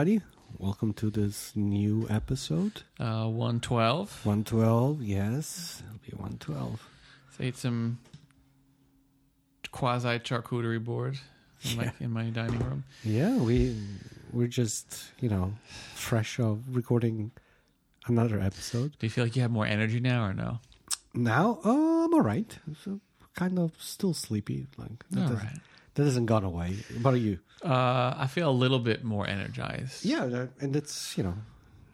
Everybody. Welcome to this new episode. Uh, 112. 112, yes, it'll be 112. So I ate some quasi charcuterie board in my, in my dining room. Yeah, we, we're just, you know, fresh of recording another episode. Do you feel like you have more energy now or no? Now, uh, I'm all right. So kind of still sleepy. Like that, All that hasn't gone away. What about you? Uh, I feel a little bit more energized. Yeah, that- and that's you know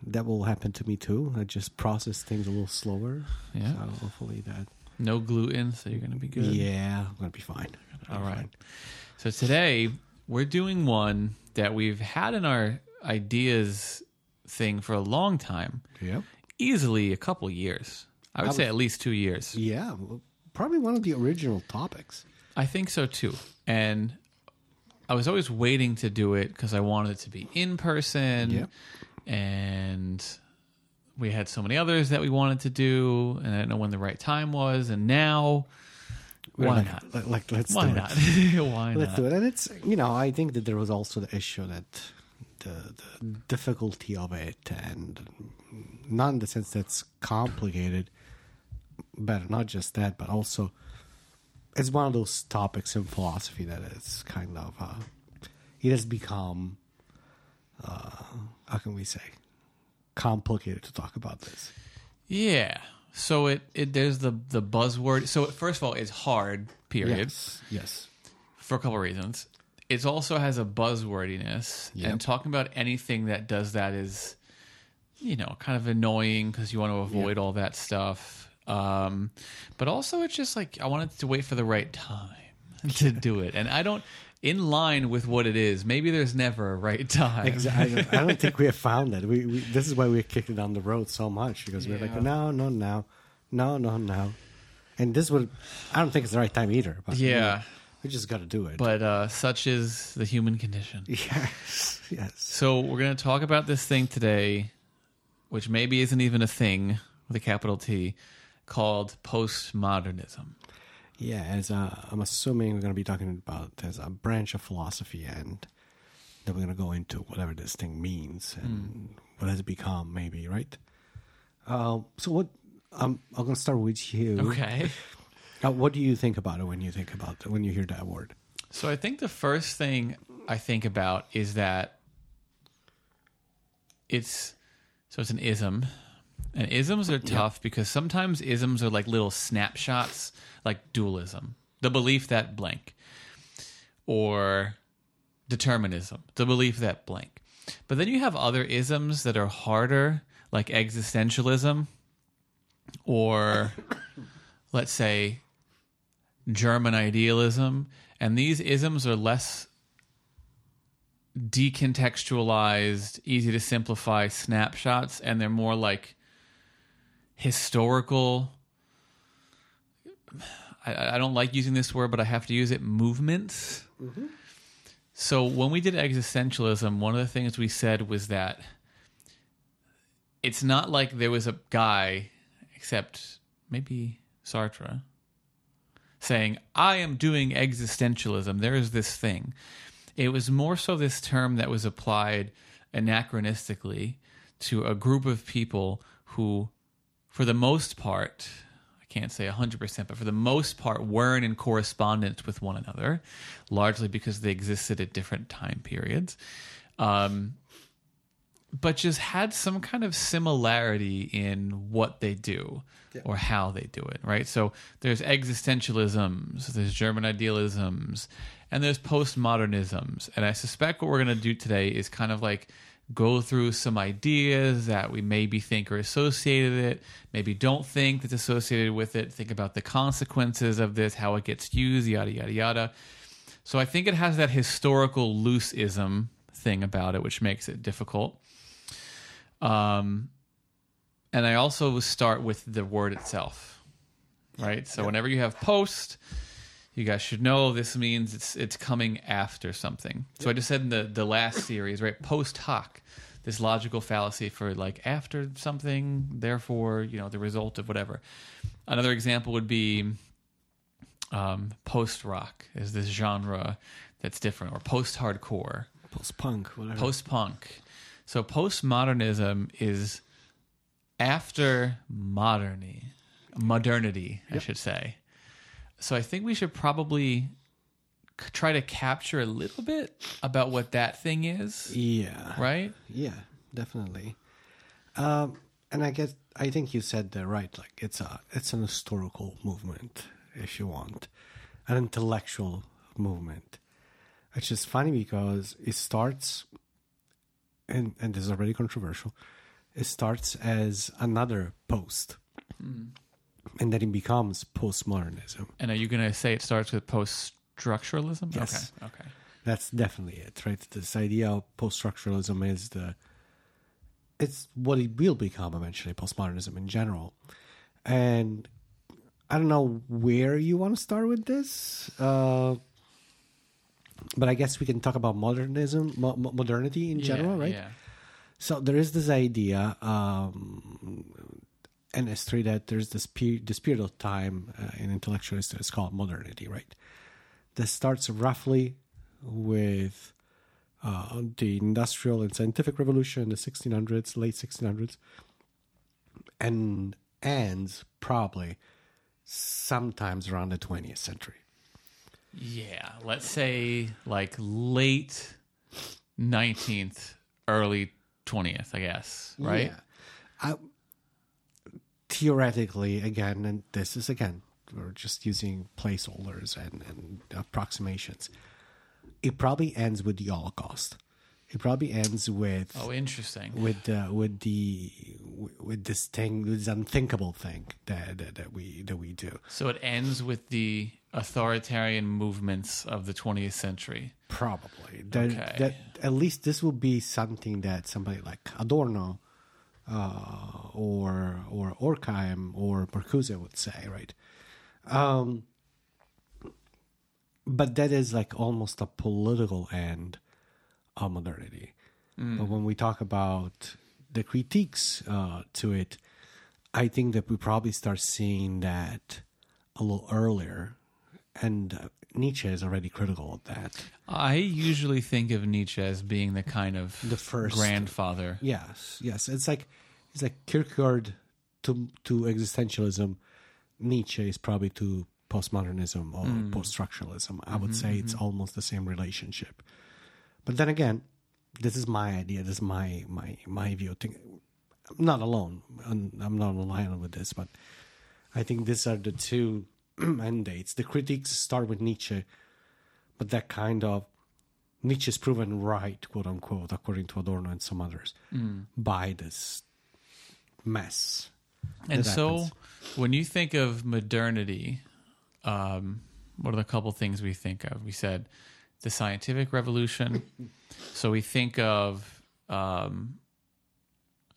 that will happen to me too. I just process things a little slower. Yeah. So hopefully that. No gluten, so you're going to be good. Yeah, I'm gonna be fine. All right. So today we're doing one that we've had in our ideas thing for a long time, Yep. easily a couple years. I would say at least two years. Yeah, well, probably one of the original topics. I think so too. And I was always waiting to do it because I wanted it to be in person. Yep. And we had so many others that we wanted to do, and I didn't know when the right time was. And now, We're why like, not? Like, like, let's Why do not? it. why Let's not? do it. And it's you know I think that there was also the issue that the the difficulty of it, and not in the sense that's complicated, but not just that, but also it's one of those topics in philosophy that is kind of uh, it has become uh, how can we say complicated to talk about this. Yeah. So it, it there's the the buzzword. So first of all, it's hard. Period. Yes, yes, For a couple of reasons. It also has a buzzwordiness, Yep. and talking about anything that does that is, you know, kind of annoying because you want to avoid all that stuff. Um, but also, it's just like I wanted to wait for the right time to do it, and I don't. In line with what it is, maybe there's never a right time. Exactly. I don't think we have found that. We, we this is why we're kicking down the road so much because we're like, no, no, no, no, no, no, and this would. I don't think it's the right time either. But you know, Yeah, we just got to do it. but uh, such is the human condition. yes, yes, So we're going to talk about this thing today, which maybe isn't even a thing with a capital T, called postmodernism. yeah. As uh, I'm assuming we're going to be talking about as a branch of philosophy, and then we're going to go into whatever this thing means and what has it become, maybe right. Uh, so what? Um, I'm going to start with you. Okay. Uh, what do you think about it when you think about when you hear that word? So I think the first thing I think about is that it's so it's an ism. And isms are tough because sometimes isms are like little snapshots, like dualism, the belief that blank, or determinism, the belief that blank. But then you have other isms that are harder, like existentialism, or let's say German idealism. And these isms are less decontextualized, easy to simplify snapshots, and they're more like historical. I, I don't like using this word, but I have to use it movements. Mm-hmm. So when we did existentialism, one of the things we said was that it's not like there was a guy, except maybe Sartre, saying, I am doing existentialism. There is this thing. It was more so this term that was applied anachronistically to a group of people who, for the most part, I can't say 100%, but for the most part, weren't in correspondence with one another, largely because they existed at different time periods. Um, but just had some kind of similarity in what they do or how they do it, right? So there's existentialisms, there's German idealisms, and there's postmodernisms. And I suspect what we're going to do today is kind of like go through some ideas that we maybe think are associated with it, maybe don't think that's associated with it, think about the consequences of this, how it gets used, yada, yada, yada. So I think it has that historical looseism thing about it, which makes it difficult. Um, and I also start with the word itself, right? So whenever you have post, you guys should know this means it's it's coming after something. So I just said in the the last series, right? Post hoc, this logical fallacy for like after something, therefore you know the result of whatever. Another example would be um, post rock is this genre that's different, or post hardcore, Post punk, whatever. post punk. So postmodernism is after moderny, modernity, I should say. So I think we should probably try to capture a little bit about what that thing is, yeah. right? Yeah, definitely. Um, and I guess I think you said that right. Like it's a it's an historical movement, if you want, an intellectual movement. Which is funny because it starts, and and this is already controversial. It starts as another post, and then it becomes postmodernism. And are you going to say it starts with post structuralism? Yes. Okay. Okay. That's definitely it, right? This idea of post structuralism is the it's what it will become eventually, postmodernism in general. And I don't know where you want to start with this, uh, but I guess we can talk about modernism, mo- mo- modernity in general, Yeah, right? Yeah. So there is this idea um, in history that there's this, pe- this period of time uh, in intellectual history. It's called modernity, right? That starts roughly with uh, the industrial and scientific revolution in the 1600s, late 1600s, and ends probably sometimes around the 20th century. Yeah. Let's say like late 19th, early 20th, I guess, right? Yeah. I, theoretically, again, and this is again, we're just using placeholders and, and approximations. It probably ends with the Holocaust. It probably ends with Oh, interesting. with the with the with this thing, this unthinkable thing that, that that we that we do. So it ends with the authoritarian movements of the 20th century. Probably that Okay. that at least this will be something that somebody like Adorno, uh, or or Horkheimer or Marcuse would say, right? Um, but that is like almost a political end of modernity. But when we talk about the critiques uh, to it, I think that we probably start seeing that a little earlier, and uh, Nietzsche is already critical of that. I usually think of Nietzsche as being the kind of The first- grandfather. Yes, yes. It's like it's like Kierkegaard to to existentialism. Nietzsche is probably to postmodernism or hmm. post-structuralism. I would mm-hmm, say it's mm-hmm. almost the same relationship. But then again, this is my idea. This is my my my view. Think, I'm not alone. I'm, I'm not aligned with this, but I think these are the two end dates. The critics start with Nietzsche, but that kind of Nietzsche is proven right, quote unquote, according to Adorno and some others, by this mess. And so happens. when you think of modernity, um, what are the couple things we think of? We said the scientific revolution. so we think of um,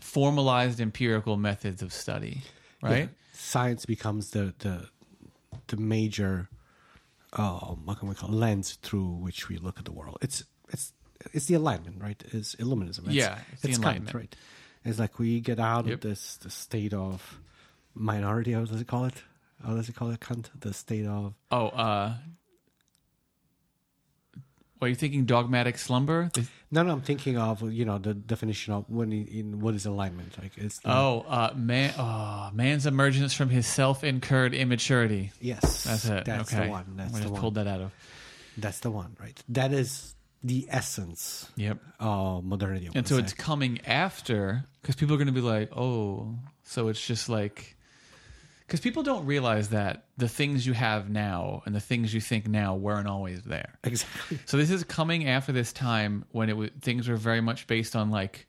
formalized empirical methods of study, right? Yeah. Science becomes the the the major um, what can we call it, lens through which we look at the world. It's it's it's the Enlightenment, right? It's illuminism. It's, Yeah, it's Kant, Enlightenment. right? It's like we get out Yep. of this the state of minority. How does it call it? How does it call it? Kant, the state of Oh, uh, are you thinking dogmatic slumber? No, no. I'm thinking of you know the definition of when in, what is Enlightenment. Like it's the, oh, uh, man, oh, man's emergence from his self-incurred immaturity. yes, That's it. That's okay. the one. That's I the just one. pulled that out of. That's the one. Right. That is the essence Yep. of modernity. And so say. it's coming after because people are going to be like, oh, so it's just like Because people don't realize that the things you have now and the things you think now weren't always there. Exactly. So this is coming after this time when it was, things were very much based on like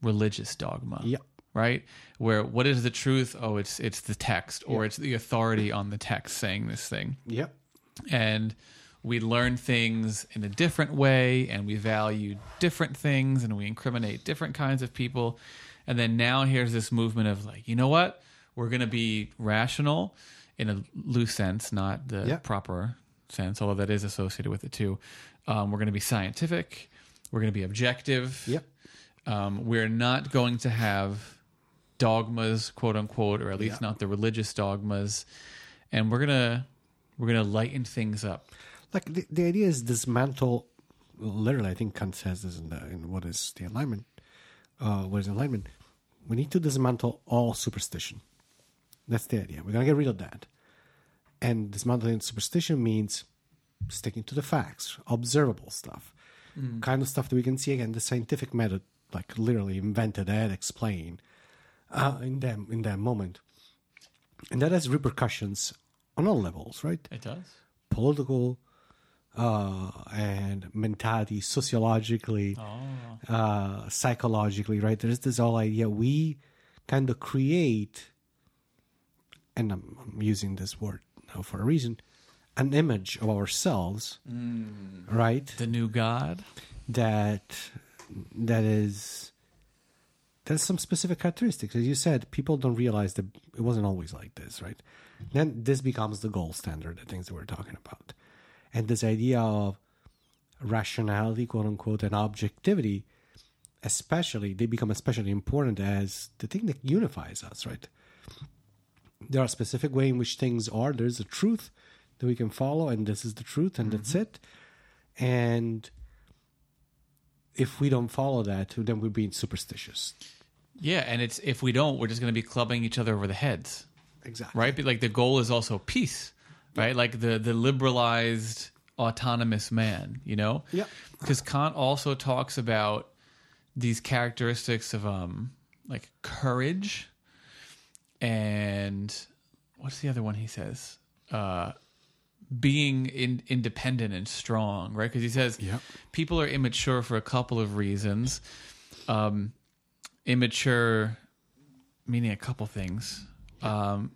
religious dogma. Yeah. Right? Where what is the truth? Oh, it's it's the text or it's the authority on the text saying this thing. Yep. And we learn things in a different way and we value different things and we incriminate different kinds of people. And then now here's this movement of like, you know what? We're going to be rational in a loose sense, not the Yeah. proper sense, although that is associated with it too. Um, we're going to be scientific. We're going to be objective. Yep. Um, we're not going to have dogmas, quote unquote, or at least Yeah. not the religious dogmas. And we're gonna we're gonna lighten things up. Like the, the idea is dismantle. Literally, I think Kant says this in, the, in what is the Enlightenment. Uh, what is Enlightenment? We need to dismantle all superstition. That's the idea. We're gonna get rid of that. And dismantling superstition means sticking to the facts, observable stuff, kind of stuff that we can see again. The scientific method, like literally invented and explained uh, in them in that moment, and that has repercussions on all levels, right? It does. political uh, and mentality, sociologically, Oh. uh, psychologically, right? There's this whole idea we kind of create, and I'm, I'm using this word now for a reason, an image of ourselves, mm. right? The new God. That that is there's some specific characteristics. As you said, people don't realize that it wasn't always like this, right? Then this becomes the gold standard, the things that we're talking about. And this idea of rationality, quote unquote, and objectivity, especially, they become especially important as the thing that unifies us, right? There are specific way in which things are. There's a truth that we can follow, and this is the truth, and that's it. And if we don't follow that, then we're being superstitious. Yeah, and it's if we don't, we're just going to be clubbing each other over the heads, Exactly. right? But like the goal is also peace, right? Like the the liberalized autonomous man, you know? Yeah. Because Kant also talks about these characteristics of um like courage and what's the other one he says? Uh being in, independent and strong, right? Because he says Yep. people are immature for a couple of reasons. Um, immature, meaning a couple things. Um,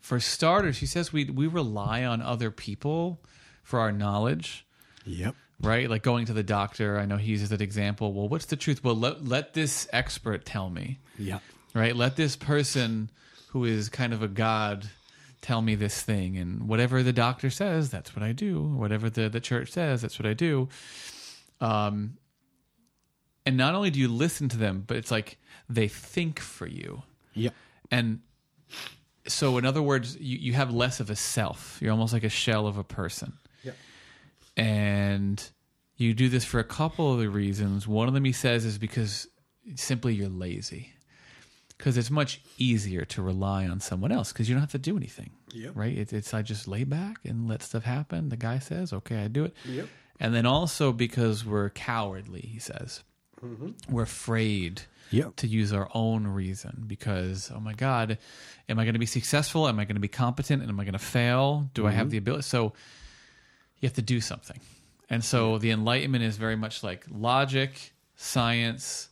for starters, he says we we rely on other people for our knowledge, Yep. right? Like going to the doctor. I know he uses that example. Well, what's the truth? Well, let let this expert tell me Yep. Right? Let this person who is kind of a god tell me this thing, and whatever the doctor says, that's what I do. Whatever the the church says, that's what I do. Um, and not only do you listen to them, but it's like they think for you, Yep. and so in other words, you, you have less of a self. You're almost like a shell of a person Yep. and you do this for a couple of the reasons. One of them he says is because simply you're lazy. Because it's much easier to rely on someone else because you don't have to do anything, Yep. right? It, it's I just lay back and let stuff happen. The guy says, "Okay, I do it," Yep. and then also because we're cowardly, he says, mm-hmm. we're afraid Yep. to use our own reason because oh my god am i going to be successful am i going to be competent and am i going to fail do i have mm-hmm. the ability so you have to do something and so the enlightenment is very much like logic science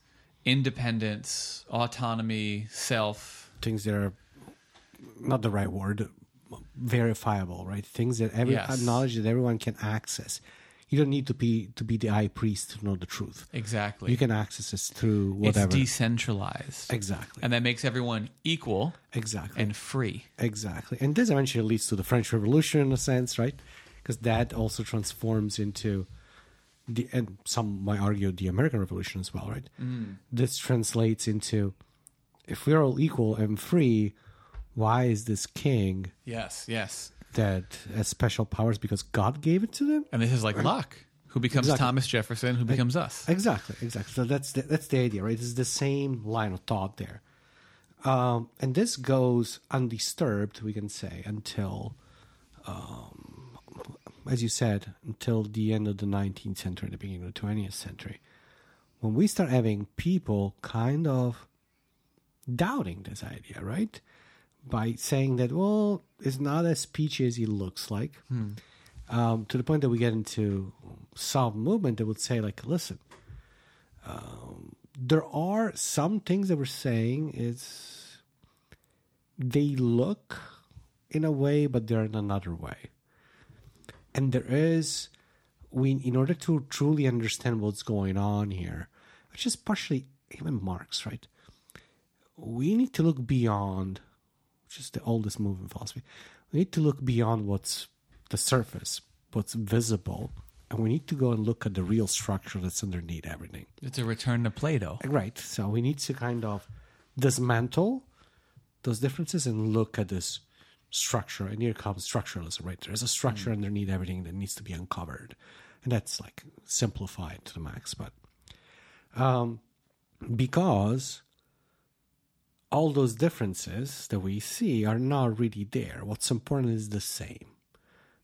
independence autonomy self Things that are not the right word, verifiable, right? Things that every Yes. knowledge that everyone can access. You don't need to be to be the high priest to know the truth. exactly You can access this through whatever. it's decentralized exactly. and that makes everyone equal exactly. and free Exactly. And this eventually leads to the French Revolution in a sense, right? Because that also transforms into the and some might argue the American Revolution as well, right? This translates into if we're all equal and free, why is this king yes yes that has special powers because God gave it to them? and this is like Locke who becomes Exactly. thomas jefferson who becomes us Exactly, exactly. So that's the, that's the idea, right? It's the same line of thought there, um, and this goes undisturbed, we can say, until, um, as you said, until the end of the 19th century, the beginning of the 20th century, when we start having people kind of doubting this idea, right? by saying that, well, it's not as peachy as it looks like. Um, to the point that we get into soft movement that would say, like, listen, um, there are some things that we're saying is they look in a way, but they're in another way. And there is we in order to truly understand what's going on here, which is partially even Marx, right? We need to look beyond which is the oldest movement philosophy. We need to look beyond what's the surface, what's visible, and we need to go and look at the real structure that's underneath everything. It's a return to Plato. Uh, right. So we need to kind of dismantle those differences and look at this structure. And here comes structuralism, right? There's a structure underneath everything that needs to be uncovered. And that's like simplified to the max. But um, because all those differences that we see are not really there, what's important is the same,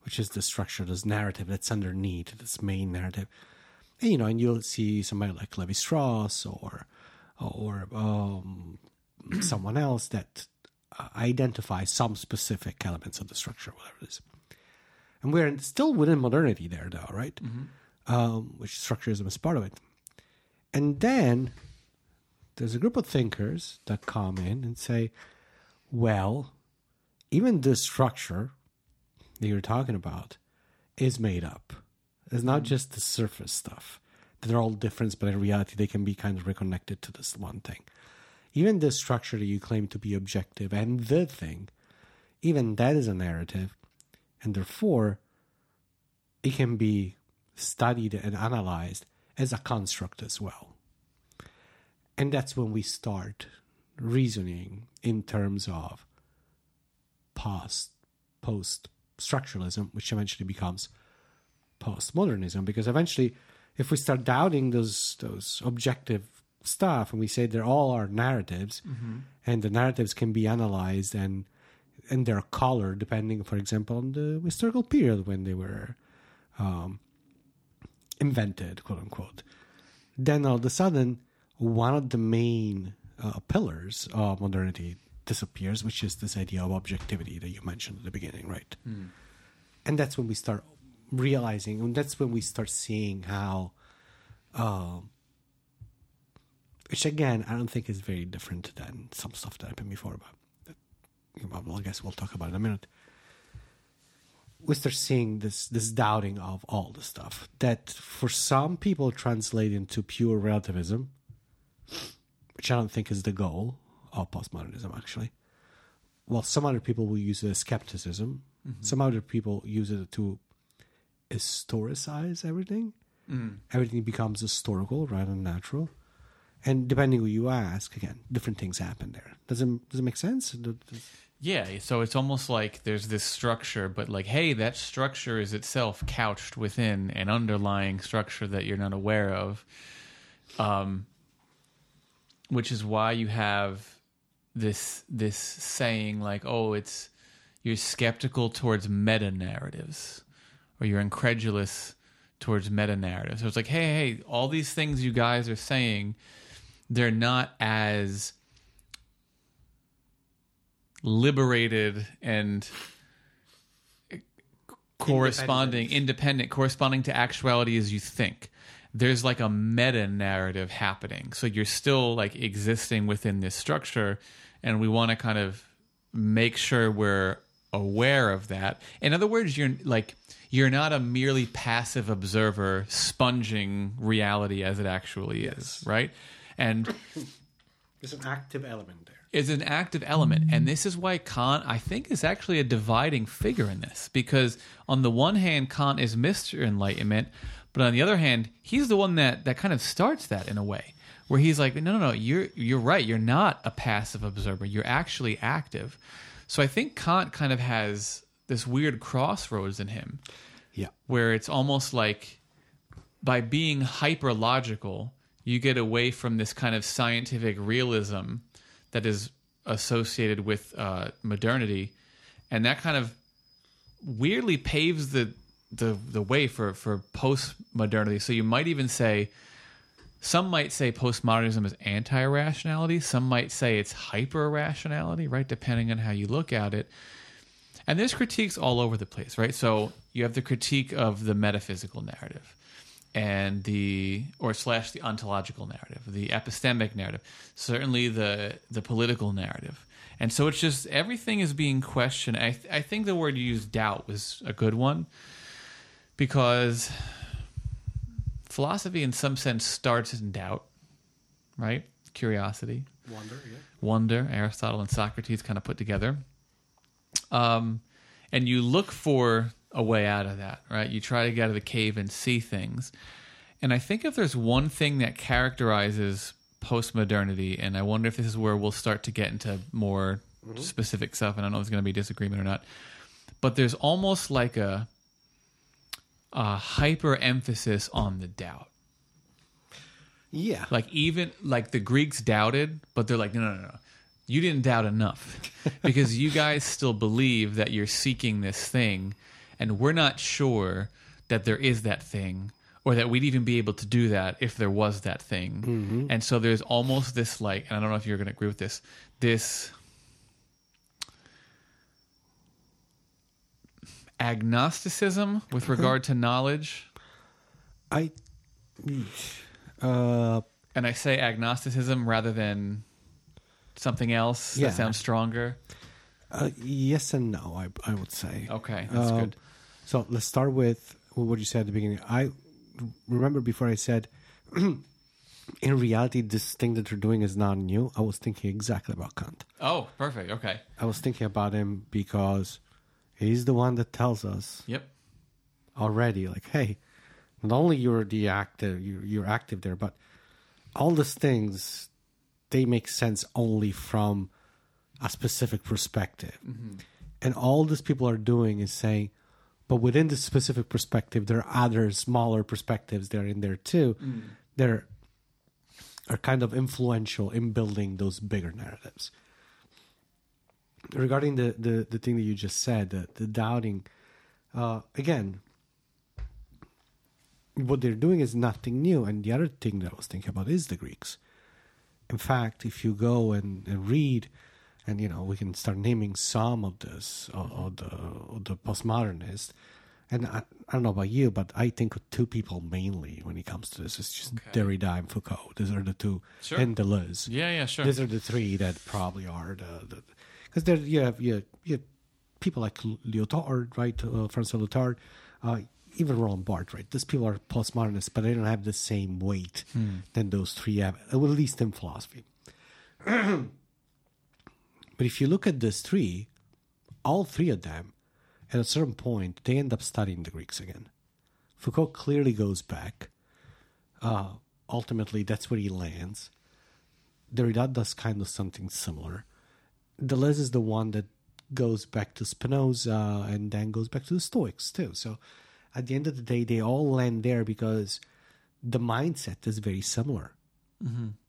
which is the structure, this narrative that's underneath this main narrative. And, you know, and you'll see somebody like Lévi-Strauss or or um, someone else that identifies some specific elements of the structure, whatever it is. And we're still within modernity there, though, right? Um, which structuralism is part of it. And then there's a group of thinkers that come in and say, well, even this structure that you're talking about is made up. It's not just the surface stuff. They're all different, but in reality, they can be kind of reconnected to this one thing. Even the structure that you claim to be objective and the thing, even that is a narrative, and therefore it can be studied and analyzed as a construct as well. And that's when we start reasoning in terms of past, post structuralism, which eventually becomes postmodernism. Because eventually, if we start doubting those those objective stuff and we say they're all our narratives, and the narratives can be analyzed and and they're colored depending, for example, on the historical period when they were um, invented, quote unquote. Then all of a sudden, one of the main uh, pillars of modernity disappears, which is this idea of objectivity that you mentioned at the beginning, right? And that's when we start realizing, and that's when we start seeing how, uh, which again, I don't think is very different than some stuff that happened before, but I guess we'll talk about it in a minute. We start seeing this this doubting of all the stuff that for some people translate into pure relativism, which I don't think is the goal of postmodernism actually. Well, some other people will use it as skepticism. Mm-hmm. Some other people use it to historicize everything. Mm. Everything becomes historical rather than natural. And depending who you ask, again, different things happen there. Does it does it make sense? Yeah, so it's almost like there's this structure, but like, hey, that structure is itself couched within an underlying structure that you're not aware of. Um, which is why you have this this saying like, oh, it's you're skeptical towards meta narratives, or you're incredulous towards meta narratives. So it's like, hey, hey, all these things you guys are saying, they're not as liberated and corresponding independent. corresponding to actuality as you think. There's like a meta narrative happening. So you're still like existing within this structure and we want to kind of make sure we're aware of that. In other words you're like you're not a merely passive observer sponging reality as it actually is right and There's an active element there. is an active element. And this is why Kant, I think, is actually a dividing figure in this. Because on the one hand, Kant is Mr. Enlightenment, but on the other hand, he's the one that, that kind of starts that in a way. Where he's like, no, no, no, you're you're right. You're not a passive observer. You're actually active. So I think Kant kind of has this weird crossroads in him Yeah. where it's almost like by being hyper logical, you get away from this kind of scientific realism that is associated with uh, modernity, and that kind of weirdly paves the the the way for for post modernity. So you might even say some might say postmodernism is anti-rationality. Some might say it's hyper-rationality, right? Depending on how you look at it. And there's critiques all over the place, right? So you have the critique of the metaphysical narrative and the or slash the ontological narrative, the epistemic narrative, certainly the the political narrative. And so it's just everything is being questioned. I, th- I think the word you used, doubt, was a good one because philosophy, in some sense, starts in doubt, right? Curiosity, Wonder, yeah. wonder. Aristotle and Socrates kind of put together. Um, and you look for a way out of that, right? You try to get out of the cave and see things. And I think if there's one thing that characterizes postmodernity, and I wonder if this is where we'll start to get into more mm-hmm. specific stuff, and I don't know if there's going to be disagreement or not, but there's almost like a, a hyper emphasis on the doubt. Yeah. Like even like the Greeks doubted, but they're like, no, no, no, no. You didn't doubt enough because you guys still believe that you're seeking this thing, and we're not sure that there is that thing or that we'd even be able to do that if there was that thing. And so there's almost this like, and I don't know if you're going to agree with this, this agnosticism with regard to knowledge. I. Uh, And I say agnosticism rather than something else Yeah. that sounds stronger. Uh, yes and no, I, I would say. Okay, that's Um, good. So let's start with what you said at the beginning. I remember before I said, in reality, this thing that you're doing is not new. I was thinking exactly about Kant. Oh, perfect. Okay. I was thinking about him because he's the one that tells us Yep. already, like, hey, not only you're the active, you're, you're active there, but all these things they make sense only from a specific perspective. And all these people are doing is saying, but within this specific perspective, there are other smaller perspectives that are in there too. That are kind of influential in building those bigger narratives. Regarding the, the, the thing that you just said, the, the doubting, uh, again, what they're doing is nothing new. And the other thing that I was thinking about is the Greeks. In fact, if you go and, and read, and you know, we can start naming some of this, of, of the of the postmodernists. And I, I don't know about you, but I think of two people mainly when it comes to this. It's just Okay. Derrida and Foucault. These are the two, Sure. and Deleuze. Yeah, yeah, sure. These are the three that probably are the because there you have you have, you have people like Lyotard, right? Uh, Francois Lyotard, uh, even Roland Barthes, right? These people are postmodernists, but they don't have the same weight than those three have, uh, at least in philosophy. but if you look at these three, all three of them, at a certain point, they end up studying the Greeks again. Foucault clearly goes back. Uh, ultimately, that's where he lands. Derrida does kind of something similar. Deleuze is the one that goes back to Spinoza and then goes back to the Stoics too. So at the end of the day, they all land there because the mindset is very similar.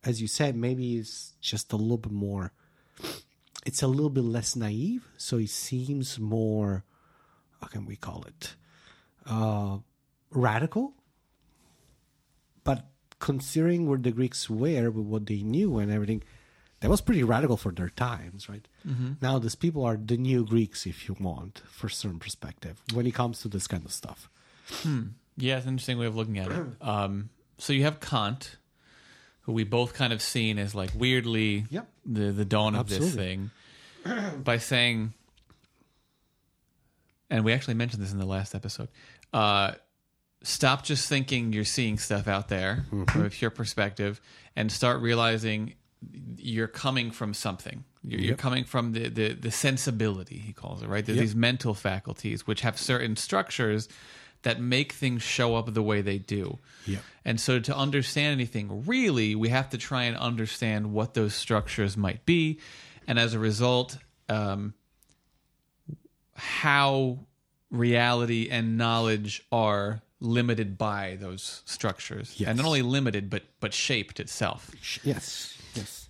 As you said, maybe it's just a little bit more. It's a little bit less naive, so it seems more. How can we call it? Uh, radical. But considering where the Greeks were with what they knew and everything, that was pretty radical for their times, right? Now, these people are the new Greeks, if you want, for certain perspective when it comes to this kind of stuff. Yeah, it's an interesting way of looking at it. Um, so you have Kant, who we both kind of seen as like weirdly Yep. the the dawn of this thing by saying, and we actually mentioned this in the last episode. Uh, stop just thinking you're seeing stuff out there from a pure perspective, and start realizing you're coming from something. You're, you're coming from the, the the sensibility he calls it, right? Yep. these mental faculties which have certain structures that make things show up the way they do. Yep. And so to understand anything, really, we have to try and understand what those structures might be, and as a result, um, how reality and knowledge are limited by those structures, Yes. and not only limited but but shaped itself. Yes, yes,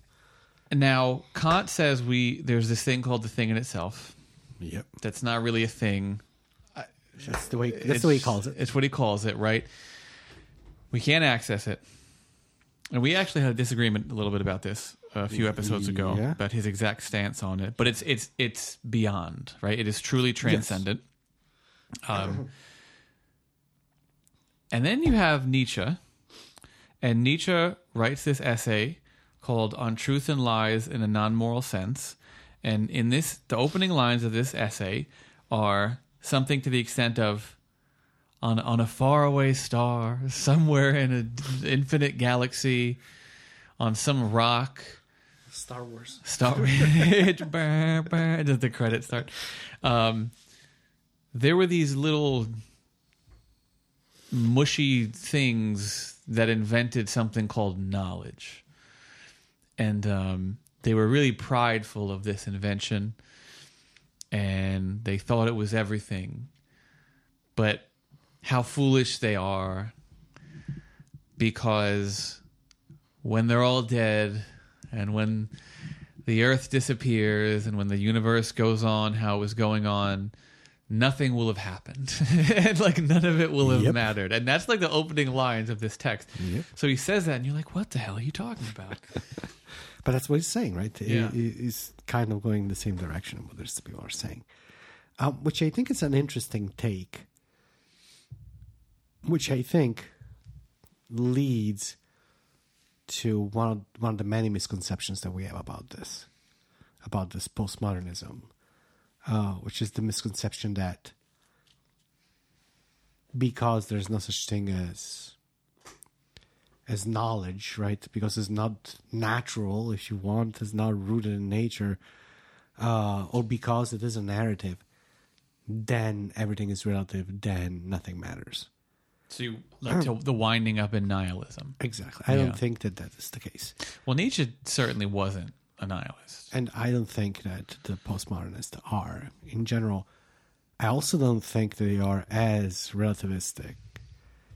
now Kant says we there's this thing called the thing in itself. yep. That's not really a thing. That's the way. That's the way he calls it. It's what he calls it, right? We can't access it. and we actually had a disagreement a little bit about this a few episodes ago Yeah. about his exact stance on it. But it's it's it's beyond right. It is truly transcendent. Um, and then you have Nietzsche, and Nietzsche writes this essay called "On Truth and Lies in a Non-Moral Sense." And in this, the opening lines of this essay are something to the extent of on on a faraway star somewhere in an infinite galaxy on some rock. Star Wars. star brr, does the credits start? Um there were these little mushy things that invented something called knowledge. And um they were really prideful of this invention and they thought it was everything. But how foolish they are because when they're all dead and when the earth disappears and when the universe goes on how it was going on nothing will have happened. And like none of it will have Yep. mattered. And that's like the opening lines of this text. Yep. so he says that and you're like what the hell are you talking about But that's what he's saying, right? Yeah. he- He's kind of going the same direction what these people are saying, um, which I think is an interesting take, which I think leads to one of, one of the many misconceptions that we have about this, about this postmodernism, uh, which is the misconception that because there's no such thing as as knowledge, right? Because it's not natural, if you want, it's not rooted in nature, uh, or because it is a narrative, then everything is relative, then nothing matters. so you like to, the winding up in nihilism Exactly. I Yeah. don't think that that is the case. well nietzsche certainly wasn't a nihilist And I don't think that the postmodernists are in general. I also don't think they are as relativistic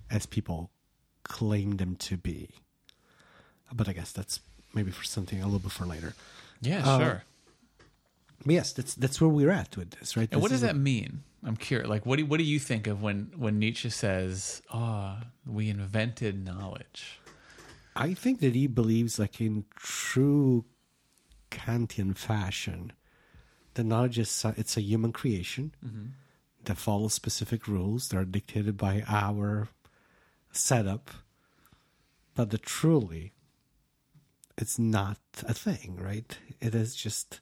as people claim them to be. But I guess that's maybe for something a little bit for later. yeah Uh, sure But yes, that's that's where we're at with this, right? And what does that mean? I'm curious. Like, what do what do you think of when when Nietzsche says, "Ah, we invented knowledge"? I think that he believes, like in true Kantian fashion, that knowledge is it's a human creation that follows specific rules that are dictated by our setup, but the truly, it's not a thing, right? It is just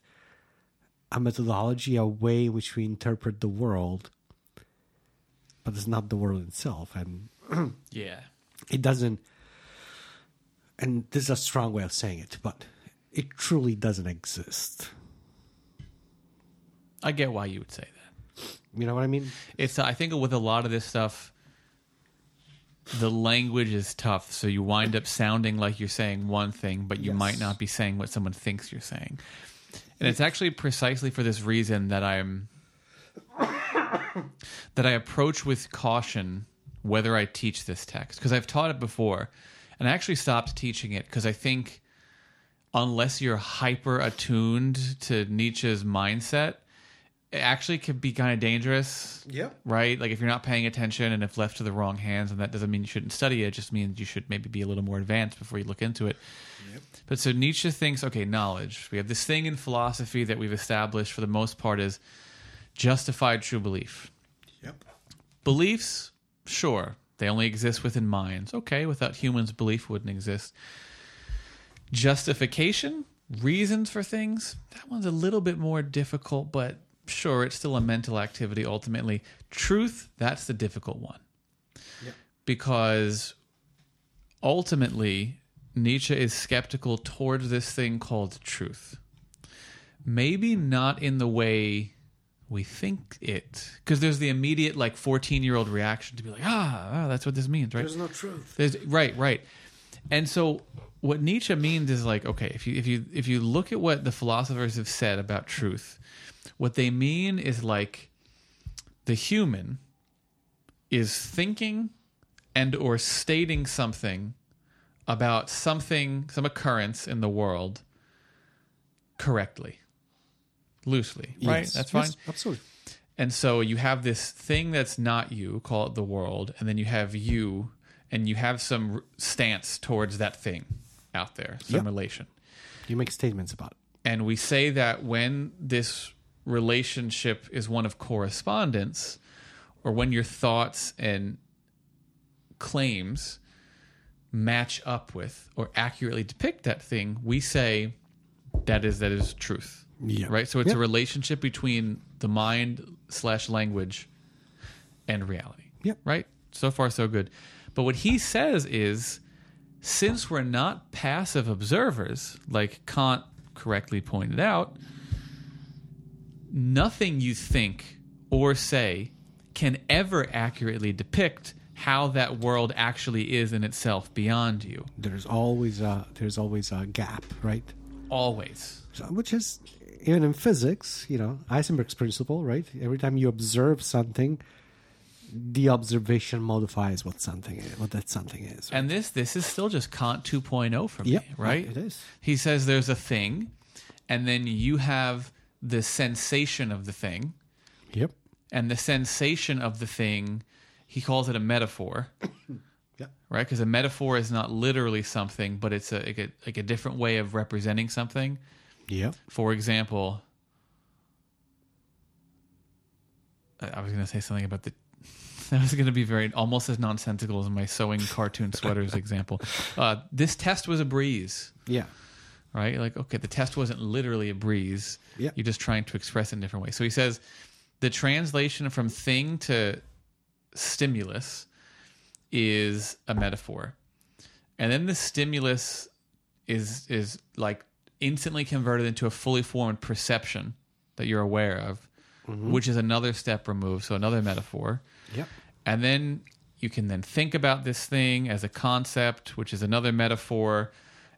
a methodology, a way in which we interpret the world, but it's not the world itself, and Yeah, it doesn't and this is a strong way of saying it but it truly doesn't exist I get why you would say that. you know what i mean It's I think with a lot of this stuff, the language is tough, so you wind up sounding like you're saying one thing, but you Yes. might not be saying what someone thinks you're saying. And it's actually precisely for this reason that I'm that I approach with caution whether I teach this text because I've taught it before, and I actually stopped teaching it because I think unless you're hyper attuned to Nietzsche's mindset, it actually could be kind of dangerous Yeah. right? Like if you're not paying attention and if left to the wrong hands, and that doesn't mean you shouldn't study it, it just means you should maybe be a little more advanced before you look into it. But so Nietzsche thinks, okay, knowledge. We have this thing in philosophy that we've established for the most part is justified true belief. yep Beliefs, sure, they only exist within minds. Okay, without humans, belief wouldn't exist. Justification, reasons for things, that one's a little bit more difficult, but sure, it's still a mental activity ultimately. Truth, that's the difficult one. Yep. Because ultimately, Nietzsche is skeptical towards this thing called truth. Maybe not in the way we think it because there's the immediate like 14 year old reaction to be like ah, ah, that's what this means right there's no truth there's right right and so what nietzsche means is like okay if you if you if you look at what the philosophers have said about truth what they mean is like the human is thinking and or stating something about something some occurrence in the world correctly loosely right Yes. that's fine Yes, absolutely and so you have this thing that's not you, call it the world, and then you have you, and you have some stance towards that thing out there, some Yep. relation. You make statements about it. And we say that when this relationship is one of correspondence, or when your thoughts and claims match up with or accurately depict that thing, we say that is that is truth. Yeah. Right? So it's Yep. a relationship between the mind slash language and reality. Yep. Right? So far so good. But what he says is since we're not passive observers, like Kant correctly pointed out, nothing you think or say can ever accurately depict how that world actually is in itself beyond you. There's always a there's always a gap, right? Always. So, which is even in physics, you know, Heisenberg's principle, right? Every time you observe something, the observation modifies what something is, what that something is. And this this is still just Kant 2.0 for me, Yep, right? it is. He says there's a thing and then you have the sensation of the thing Yep. and the sensation of the thing he calls it a metaphor. Yeah. right? Because a metaphor is not literally something, but it's a like, a like a different way of representing something. Yep. For example, I I was going to say something about the. That was going to be very almost as nonsensical as my sewing cartoon sweaters example. Uh, this test was a breeze, Yeah. Right? Like, okay, the test wasn't literally a breeze. Yeah. You're just trying to express it in a different way. So he says the translation from thing to stimulus is a metaphor. And then the stimulus is is like instantly converted into a fully formed perception that you're aware of, mm-hmm. which is another step removed, so another metaphor. Yep. And then you can then think about this thing as a concept, which is another metaphor,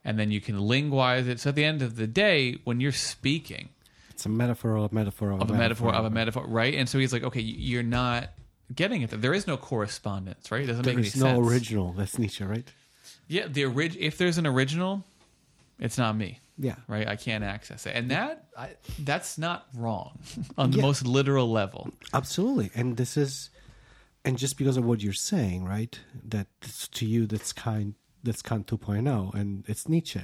and then you can linguize it. So at the end of the day, when you're speaking, It's a metaphor of a metaphor of, of a metaphor of a metaphor, right? And so he's like, okay, you're not getting it. There is no correspondence, right? It doesn't make any There's no sense. original. That's Nietzsche, right? Yeah, the orig- If there's an original, it's not me, Yeah. right? I can't access it, and that I, that's not wrong on the Yeah. most literal level. Absolutely. And this is and just because of what you're saying, right? That to you that's kind that's Kant 2.0 and it's Nietzsche.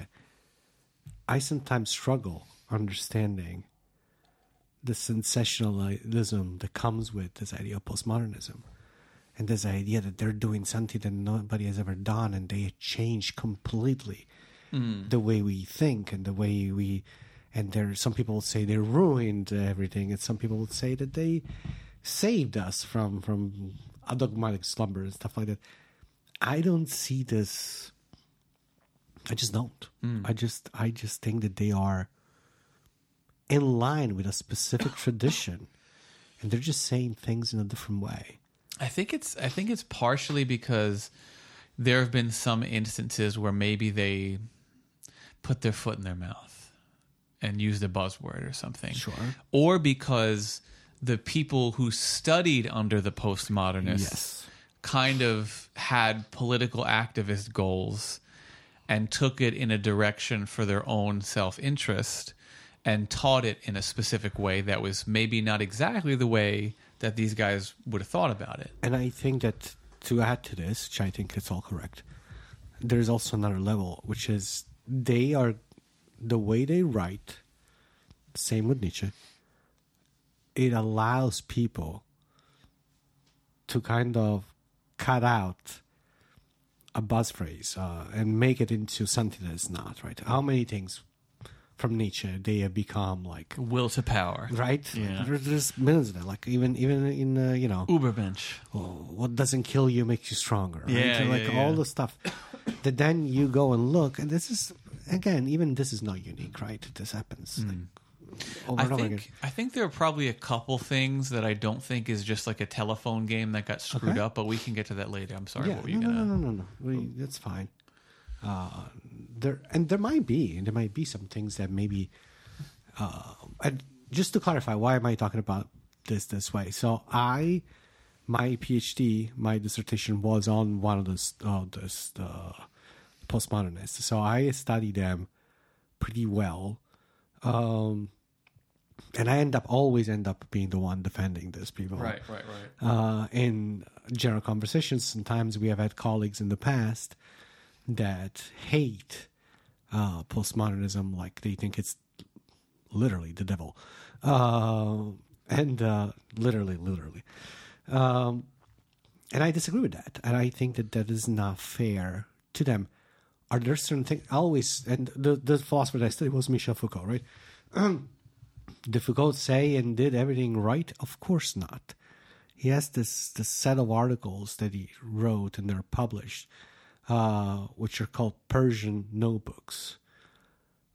I sometimes struggle understanding the sensationalism that comes with this idea of postmodernism. And this idea that they're doing something that nobody has ever done and they change completely hmm. the way we think and the way we and there some people would say they ruined everything and some people would say that they saved us from from a dogmatic slumber and stuff like that i don't see this i just don't hmm. i just i just think that they are in line with a specific tradition and they're just saying things in a different way I think it's I think it's partially because there have been some instances where maybe they put their foot in their mouth and used a buzzword or something. Sure. Or because the people who studied under the postmodernists Yes. Kind of had political activist goals and took it in a direction for their own self-interest and taught it in a specific way that was maybe not exactly the way that these guys would have thought about it. And I think that to add to this, which I think is all correct, there's also another level, which is they are the way they write, same with Nietzsche, it allows people to kind of cut out a buzz phrase uh, and make it into something that it's not, right? How many things from Nietzsche they have become like Will to power. right? Yeah. There- there's millions of them. Like even even in uh, you know Ubermensch. oh, what doesn't kill you makes you stronger. Right? Yeah, like yeah, all the stuff that then you go and look, and this is again, even this is not unique, right? This happens like, over I and over again. think I think there are probably a couple things that I don't think is just like a telephone game that got screwed Okay. up, but we can get to that later. I'm sorry. Yeah, what were no, you no, gonna? no, no, no, no. We, that's fine. Uh, there and there might be, and there might be some things that maybe. Uh, and just to clarify, why am I talking about this this way? So I, my PhD, my dissertation was on one of those uh, uh, postmodernists. So I studied them pretty well. Um, and I end up always end up being the one defending these people. Right, right, right. Uh, in general conversations, sometimes we have had colleagues in the past that hate uh, postmodernism, like they think it's literally the devil, uh, and uh, literally, literally. Um, and I disagree with that, and I think that that is not fair to them. Are there certain things? I always and the the philosopher that I studied was Michel Foucault, right? did Foucault say and did everything right? Of course not. He has this this set of articles that he wrote and they're published, uh, which are called Persian notebooks,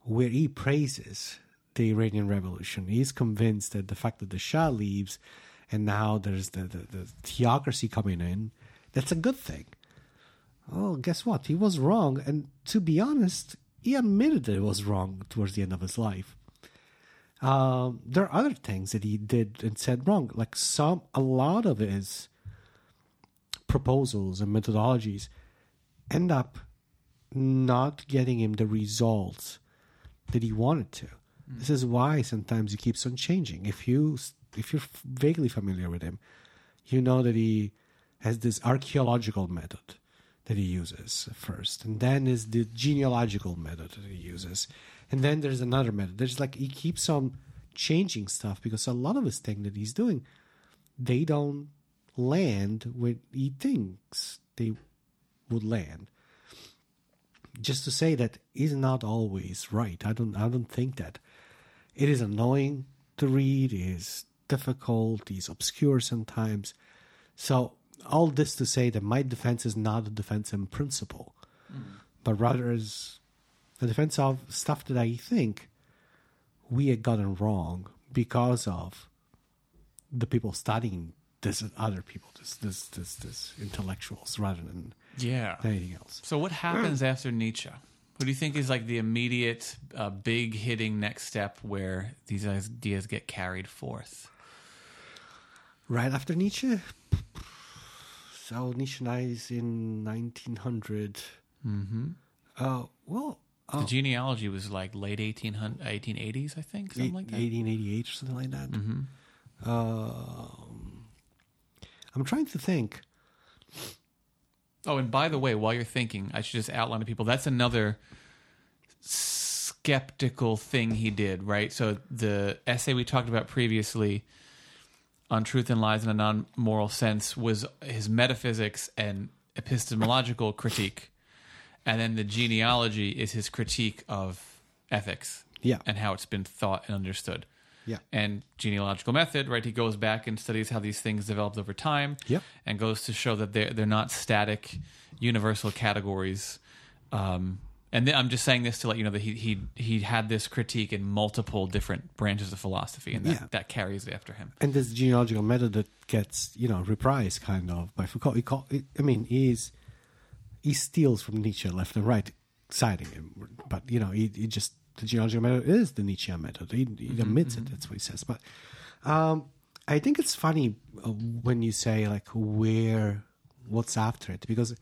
where he praises the Iranian Revolution. He's convinced that the fact that the Shah leaves and now there's the, the, the theocracy coming in, that's a good thing. Oh, guess what? He was wrong. And to be honest, he admitted that it was wrong towards the end of his life. Um, there are other things that he did and said wrong. Like some, a lot of his proposals and methodologies end up not getting him the results that he wanted to. Mm. This is why sometimes he keeps on changing. If you if you're vaguely familiar with him, you know that he has this archaeological method that he uses first, and then is the genealogical method that he uses, and then there's another method. There's like he keeps on changing stuff because a lot of his thing that he's doing, they don't land where he thinks they would land. Just to say that he's not always right. I don't. I don't think that. It is annoying to read. It is difficult. He's obscure sometimes. So all this to say that my defense is not a defense in principle, mm. but rather is a defense of stuff that I think we had gotten wrong because of the people studying this other people, this this this this intellectuals rather than yeah anything else. So what happens after Nietzsche? What do you think is like the immediate, uh, big hitting next step where these ideas get carried forth? Right after Nietzsche, so Nietzsche dies in 1900. Mm-hmm. Uh, well, the oh. genealogy was like late 1880s, I think, something like that. 1888 or something like that. Mm-hmm. Um, I'm trying to think. Oh, and by the way, while you're thinking, I should just outline to people that's another skeptical thing he did, right? So the essay we talked about previously on truth and lies in a non-moral sense was his metaphysics and epistemological critique and then the genealogy is his critique of ethics yeah and how it's been thought and understood yeah and genealogical method right he goes back and studies how these things developed over time yeah and goes to show that they're, they're not static universal categories um, and I'm just saying this to let you know that he he he had this critique in multiple different branches of philosophy, and that, yeah. that carries after him. And this genealogical method that gets you know reprised kind of by Foucault. He call, I mean, he's he steals from Nietzsche left and right, citing him. But you know, he, he just the genealogical method is the Nietzschean method. He, he mm-hmm, admits mm-hmm. it. That's what he says. But um, I think it's funny uh, when you say like where, what's after it, because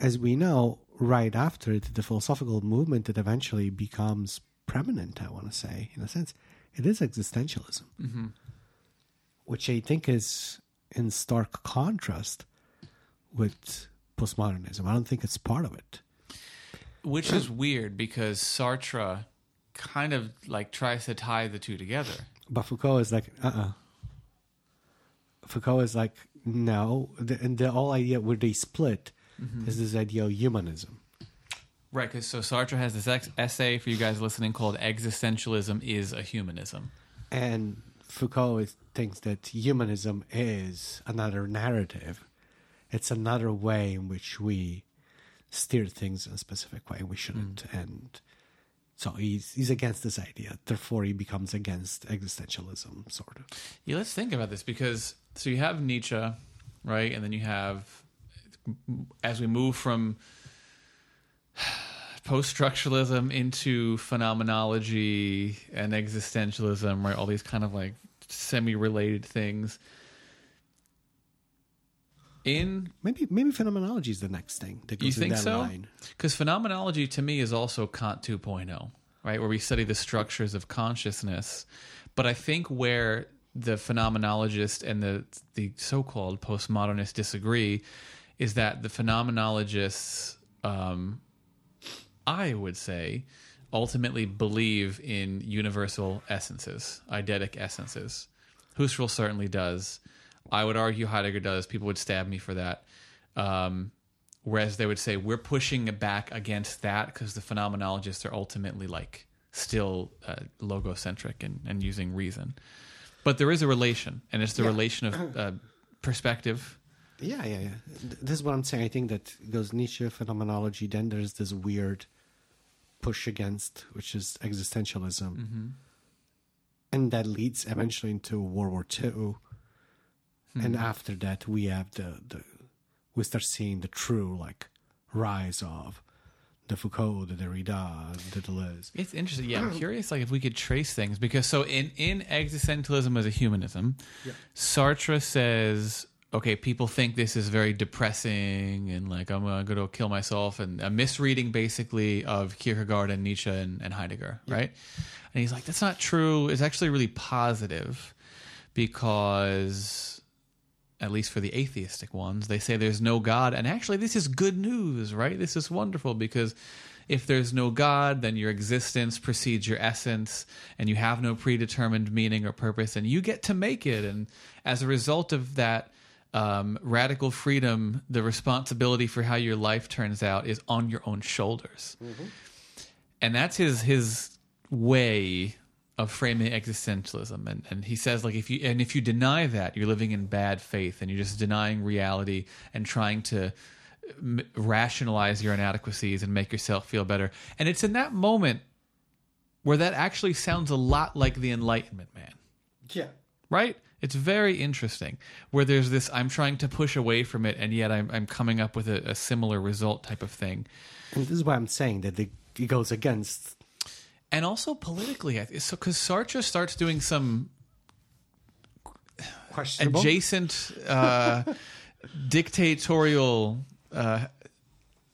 as we know, right after it, the philosophical movement that eventually becomes preeminent. I want to say, in a sense, it is existentialism, mm-hmm. which I think is in stark contrast with postmodernism. I don't think it's part of it. Which is weird because Sartre kind of like tries to tie the two together. But Foucault is like, uh uh-uh. uh Foucault is like, no. The, and the whole idea where they split mm-hmm. is this idea of humanism. Right, because so Sartre has this ex- essay for you guys listening called Existentialism is a Humanism. And Foucault thinks that humanism is another narrative it's another way in which we steer things in a specific way. We shouldn't. Mm. And so he's he's against this idea. Therefore, he becomes against existentialism, sort of. Yeah, let's think about this because so you have Nietzsche, right, and then you have as we move from post-structuralism into phenomenology and existentialism, right? All these kind of like semi-related things in? Maybe maybe phenomenology is the next thing that goes you think in that so? because phenomenology to me is also kant 2.0 right? Where we study the structures of consciousness. But I think where the phenomenologist and the the so-called postmodernists disagree is that the phenomenologists, um, I would say, ultimately believe in universal essences, eidetic essences. Husserl certainly does. I would argue Heidegger does. People would stab me for that. Um, whereas they would say we're pushing back against that because the phenomenologists are ultimately like still uh, logocentric and, and using reason. But there is a relation, and it's the Yeah. relation of uh, perspective. Yeah, yeah, yeah. This is what I'm saying. I think that goes Nietzsche phenomenology. Then there's this weird push against, which is existentialism, and that leads eventually into World War II. And mm-hmm. after that, we have the the we start seeing the true like rise of the Foucault, the Derrida, the Deleuze. It's interesting. Yeah, I'm curious, like if we could trace things because so in in existentialism as a humanism, Sartre says, okay, people think this is very depressing and like I'm going to kill myself, and a misreading basically of Kierkegaard and Nietzsche and, and Heidegger, right? And he's like, that's not true. It's actually really positive because at least for the atheistic ones, they say there's no God. And actually, this is good news, right? This is wonderful because if there's no God, then your existence precedes your essence, and you have no predetermined meaning or purpose, and you get to make it. And as a result of that um, radical freedom, the responsibility for how your life turns out is on your own shoulders. And that's his his way of framing existentialism and, and he says like if you and if you deny that you're living in bad faith and you're just denying reality and trying to m- rationalize your inadequacies and make yourself feel better and it's in that moment where that actually sounds a lot like the enlightenment man Yeah. right it's very interesting where there's this i'm trying to push away from it and yet i'm, I'm coming up with a, a similar result type of thing And this is why I'm saying that the, it goes against. And also politically I- so because sartre starts doing some Questionable. adjacent uh, dictatorial uh,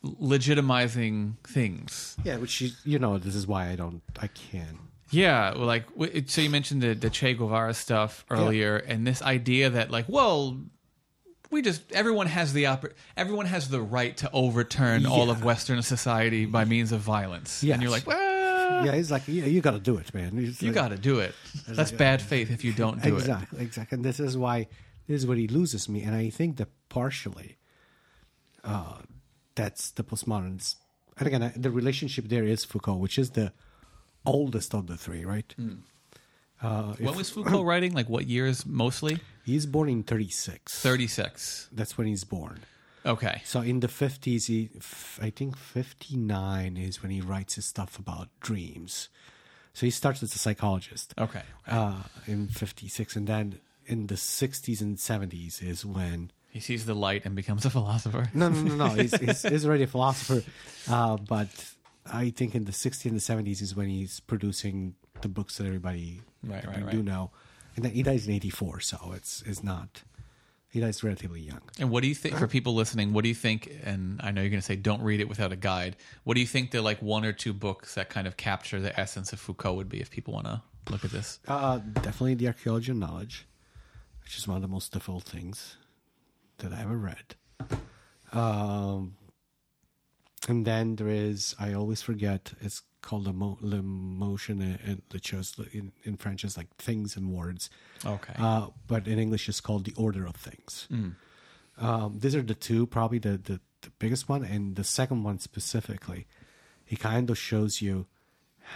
legitimizing things. yeah, which you, you know, this is why I don't, I can't. Yeah, well, like so you mentioned the, the Che Guevara stuff earlier, and this idea that like, well, we just everyone has the oppor- everyone has the right to overturn all of Western society by means of violence, and you're like, well, Yeah, he's like, yeah, you got to do it, man. It's you like- got to do it. That's bad faith if you don't do it. exactly, exactly. And this is why this is what he loses me. And I think that partially, uh, that's the postmoderns. And again, I- the relationship there is Foucault, which is the oldest of the three, right? Uh, if- When was Foucault writing? Like what years mostly? he's born in 36. Thirty six. That's when he's born. Okay. So in the 50s, he, I think 59 is when he writes his stuff about dreams. So he starts as a psychologist. Okay. uh, in 56 and then in the 60s and 70s is when He sees the light and becomes a philosopher. no no no no he's, he's, he's already a philosopher uh, but i think in the 60s and the 70s is when he's producing the books that everybody Right, that right, right. do know and then he dies in 84 so it's it's not he dies relatively young And what do you think for people listening? What do you think? And I know you're going to say don't read it without a guide. What do you think the like one or two books that kind of capture the essence of Foucault would be if people want to look at this? uh, definitely the archaeology of knowledge which is one of the most difficult things that i ever read um, and then there is I always forget. It's called the mo- motion and the chose in, in French is like things and words, Okay. uh, but in English it's called the order of things. Um, these are the two, probably the, the the biggest one, and the second one specifically, he kind of shows you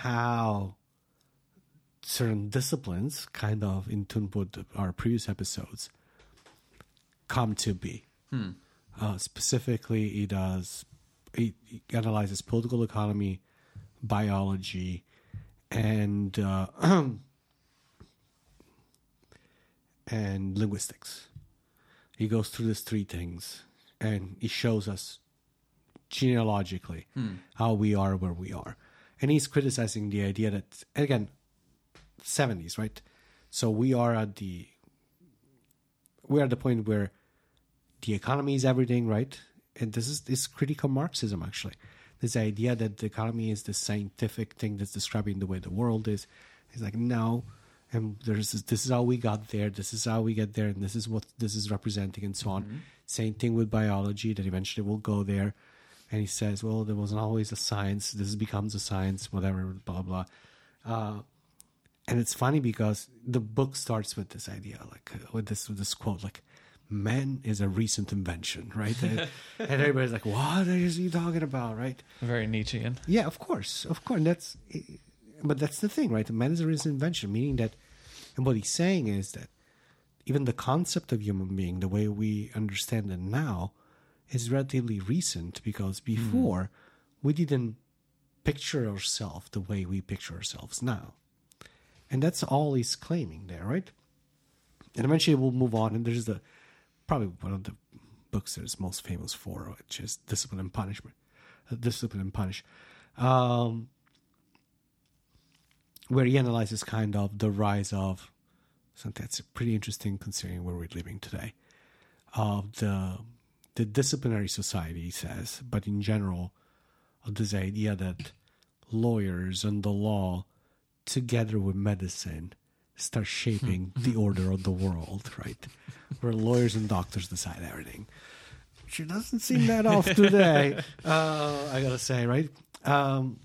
how certain disciplines, kind of in tune with our previous episodes, come to be. Uh, specifically, he does he analyzes political economy, biology, and uh, and linguistics. He goes through these three things, and he shows us genealogically how we are where we are, and he's criticizing the idea that again, seventies, right? So we are at the we are at the point where the economy is everything, right? And this is this critical Marxism actually. This idea that the economy is the scientific thing that's describing the way the world is. It's like no, and there's this, this is how we got there. This is how we get there, and this is what this is representing, and so on. Same thing with biology that eventually we'll go there. And he says, well, there wasn't always a science. This becomes a science, whatever, blah blah. Uh, and it's funny because the book starts with this idea, like uh, with this with this quote, like "man is a recent invention," right? and, and everybody's like, "What are you talking about?" Right? Very Nietzschean. Yeah, of course, of course. That's, eh, but that's the thing, right? Man is a recent invention, meaning that, and what he's saying is that even the concept of human being, the way we understand it now, is relatively recent because hmm. before we didn't picture ourselves the way we picture ourselves now. And that's all he's claiming there, right? And eventually we'll move on. And there's the probably one of the books that is most famous for, which is Discipline and Punishment. Uh, Discipline and Punish. Um, where he analyzes kind of the rise of something that's pretty interesting considering where we're living today. Of the the disciplinary society, he says, but in general, of this idea that lawyers and the law, together with medicine, start shaping the order of the world, right? Where lawyers and doctors decide everything. She doesn't seem that off today, uh, I gotta say, right? Um,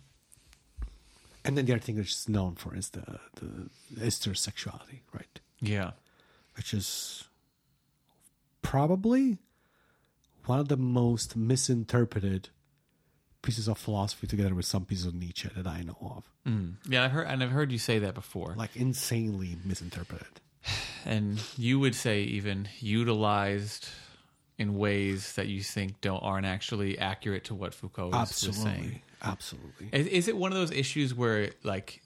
and then the other thing which is known for is the the is their sexuality, right? Yeah. Which is probably one of the most misinterpreted pieces of philosophy together with some pieces of Nietzsche that I know of. Mm. Yeah, I've heard and I've heard you say that before. Like insanely misinterpreted. and you would say even utilized in ways that you think don't aren't actually accurate to what Foucault was saying. Absolutely. Absolutely. Is, is it one of those issues where like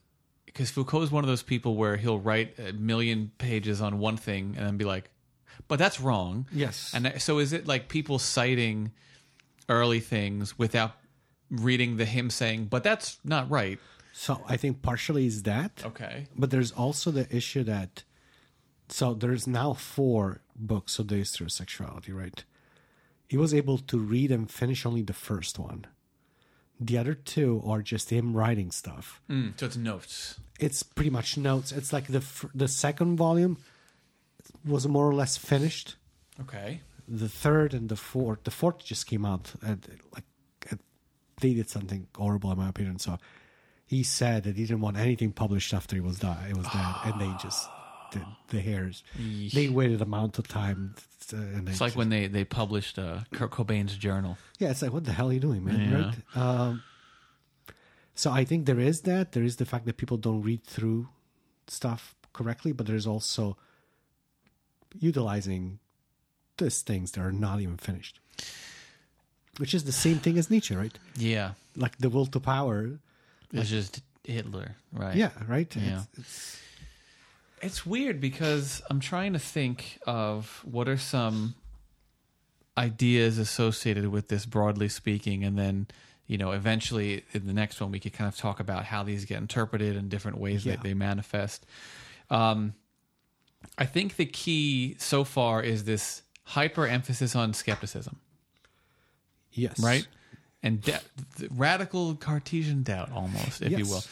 because Foucault is one of those people where he'll write a million pages on one thing and then be like, but that's wrong. Yes. And so is it like people citing early things without reading the him saying, but that's not right. So I think partially is that. Okay. But there's also the issue that so there's now four books of the history of sexuality, right? He was able to read and finish only the first one. The other two are just him writing stuff. Mm, so it's notes. It's pretty much notes. It's like the f- the second volume was more or less finished. Okay. The third and the fourth, the fourth just came out and like did something horrible in my opinion. So he said that he didn't want anything published after he was died. It was dead, and they just did the heirs. They waited a amount of time, uh, and It's like just- when they, they published uh, Kurt Cobain's journal. yeah, it's like what the hell are you doing, man? Yeah. Right? Um, so I think there is that. There is the fact that people don't read through stuff correctly, but there's also utilizing these things that are not even finished, which is the same thing as Nietzsche, right? Yeah. Like the will to power. It's just Hitler, right? Yeah, right. Yeah. It's, it's, It's weird because I'm trying to think of what are some ideas associated with this broadly speaking and then you know eventually in the next one we could kind of talk about how these get interpreted in different ways Yeah. that they manifest um, i think the key so far is this hyper emphasis on skepticism yes. right and de- radical cartesian doubt almost if you will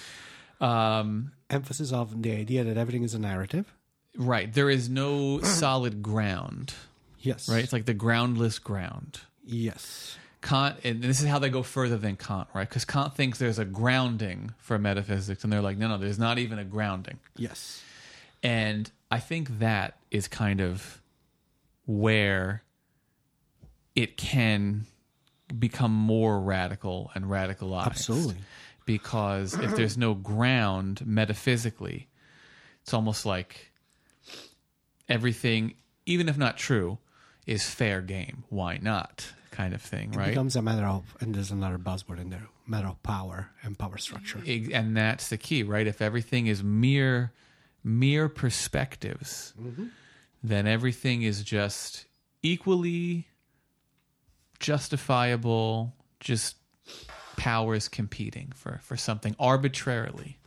um, Emphasis of the idea that everything is a narrative. right there is no solid ground Yes. right? It's like the groundless ground. Yes. Kant, and this is how they go further than Kant, right? Because Kant thinks there's a grounding for metaphysics, and they're like, no, no, there's not even a grounding. Yes. And I think that is kind of where it can become more radical and radicalized. Absolutely. Because if there's no ground metaphysically, it's almost like everything, even if not true, is fair game. Why not? Kind of thing, It right? It becomes a matter of, and there's another buzzword in there, matter of power and power structure. And that's the key, right? If everything is mere mere perspectives, mm-hmm. then everything is just equally justifiable. Just powers competing for for something arbitrarily,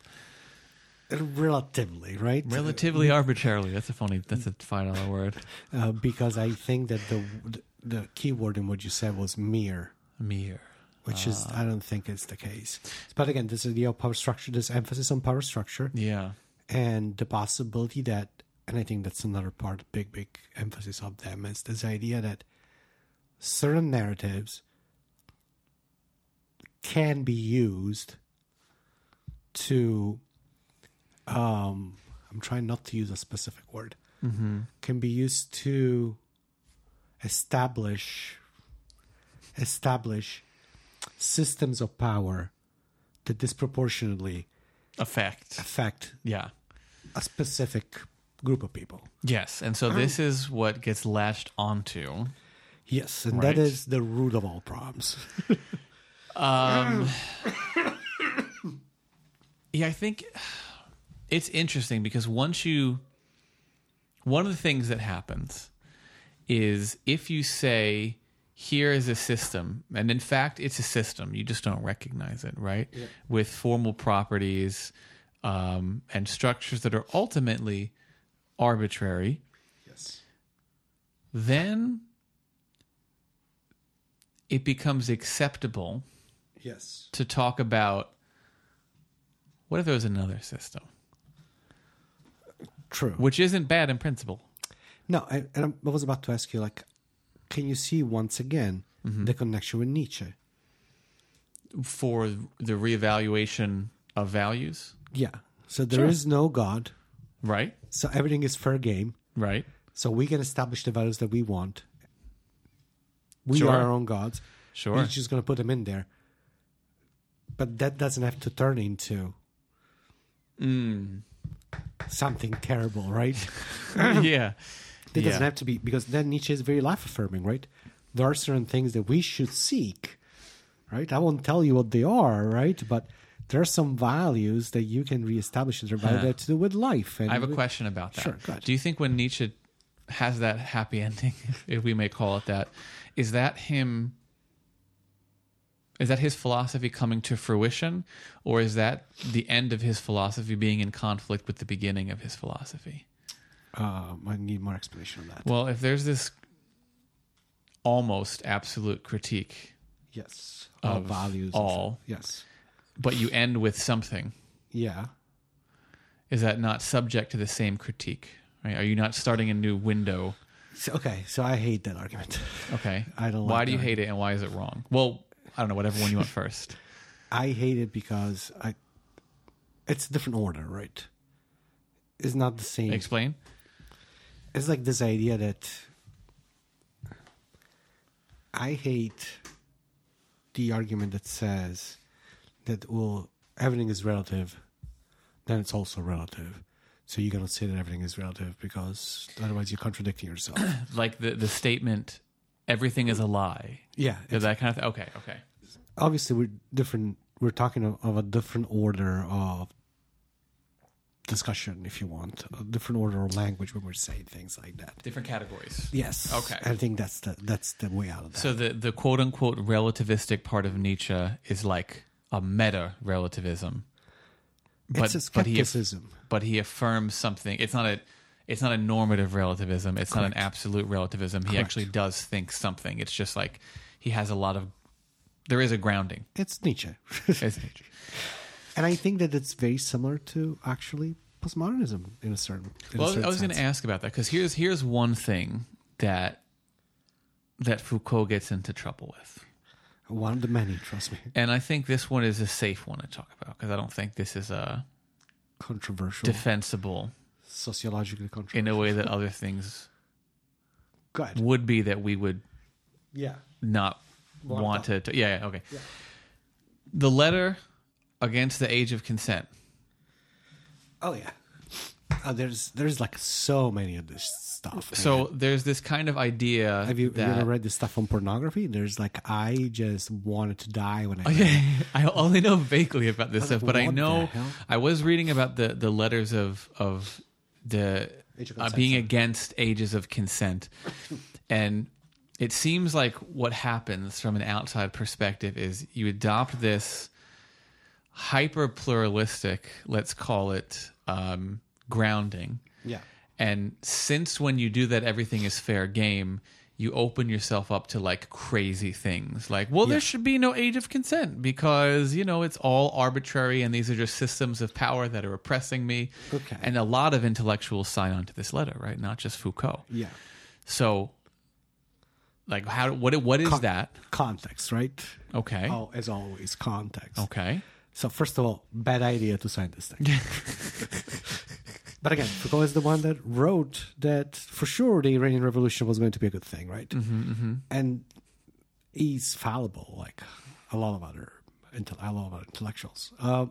Relatively, right? relatively arbitrarily. That's a funny. That's a five dollar word. Uh, because I think that the the key word in what you said was mere, Mere. which is Ah. I don't think is the case. But again, this idea of power structure, this emphasis on power structure, Yeah. and the possibility that, and I think that's another part, big, big emphasis of them is this idea that certain narratives can be used to, um, I'm trying not to use a specific word, can be used to establish establish systems of power that disproportionately affect affect Yeah. a specific group of people. Yes. And so this is what gets latched onto. Yes, and Right. that is the root of all problems. Um, yeah, I think it's interesting because once you, one of the things that happens is if you say, here is a system, and in fact, it's a system, you just don't recognize it, right? With formal properties um, and structures that are ultimately arbitrary, yes. then it becomes acceptable Yes. to talk about what if there was another system, True. which isn't bad in principle. No, I, and I was about to ask you, like, can you see once again Mm-hmm. the connection with Nietzsche? for the reevaluation of values, Yeah. So there is Sure. no God. right? So everything is fair game. Right. So we can establish the values that we want. We Sure. are our own gods. Sure. We're just going to put them in there. But that doesn't have to turn into Mm. something terrible, right? yeah. It doesn't have to be because then Nietzsche is very life affirming, right? There are certain things that we should seek, right? I won't tell you what they are, right? But there are some values that you can reestablish that are value Huh. that to do with life. And I have a question about that. Sure. Do you think when Nietzsche has that happy ending, if we may call it that, is that him? Is that his philosophy coming to fruition, or is that the end of his philosophy being in conflict with the beginning of his philosophy? Um, I need more explanation on that. Well, if there's this almost absolute critique, yes, of of values. all. Yes. but you end with something, Yeah. is that not subject to the same critique? Right? Are you not starting a new window? So, okay, so I hate that argument. Okay. I don't Why like do you that. hate it and why is it wrong? Well, I don't know, whatever one you want first. I hate it because I. It's a different order, right? It's not the same. Explain. it's like this idea that I hate the argument that says that well everything is relative, then it's also relative. So you're gonna say that everything is relative because otherwise you're contradicting yourself. Like the, the statement, everything is a lie. yeah, Is that kind of thing? Okay, okay. obviously we're different. We're talking of, of a different order of discussion, if you want, a different order of language when we're saying things like that. Different categories. Yes. Okay. I think that's the that's the way out of that. So the, the quote unquote relativistic part of Nietzsche is like a meta relativism. It's a but he but he affirms something. It's not a it's not a normative relativism. It's not an absolute relativism. He Correct. actually does think something. It's just like he has a lot of there is a grounding. It's Nietzsche. It's- Nietzsche. and I think that it's very similar to actually postmodernism in a certain. In a well, certain I was going to ask about that because here's here's one thing that that Foucault gets into trouble with, one of the many. Trust me, and I think this one is a safe one to talk about because I don't think this is a controversial, defensible sociologically in a way that other things Go ahead. would be that we would Yeah. not Wanna want to, to- Yeah, yeah, okay. The letter against the age of consent. Oh yeah. Oh, there's there's like so many of this stuff. So there's this kind of idea have you, that you ever read this stuff on pornography? There's like I just wanted to die when I. read it. Okay, I only know vaguely about this stuff, like, but I know? I was reading about the the letters of of the of uh, being against ages of consent, and it seems like what happens from an outside perspective is you adopt this hyper pluralistic, let's call it um, grounding, Yeah. and since when you do that, everything is fair game. you open yourself up to like crazy things. Like, well, Yeah. there should be no age of consent because, you know, it's all arbitrary and these are just systems of power that are oppressing me. Okay. And a lot of intellectuals sign on to this letter, right? Not just Foucault. Yeah. So, like, how, what, what is Con- that? Context, right? Okay. Oh, as always, context. Okay. So first of all, bad idea to sign this thing. but again, Foucault is the one that wrote that for sure the Iranian Revolution was going to be a good thing, right? Mm-hmm, And he's fallible, like a lot of other intel- a lot of other intellectuals. Uh,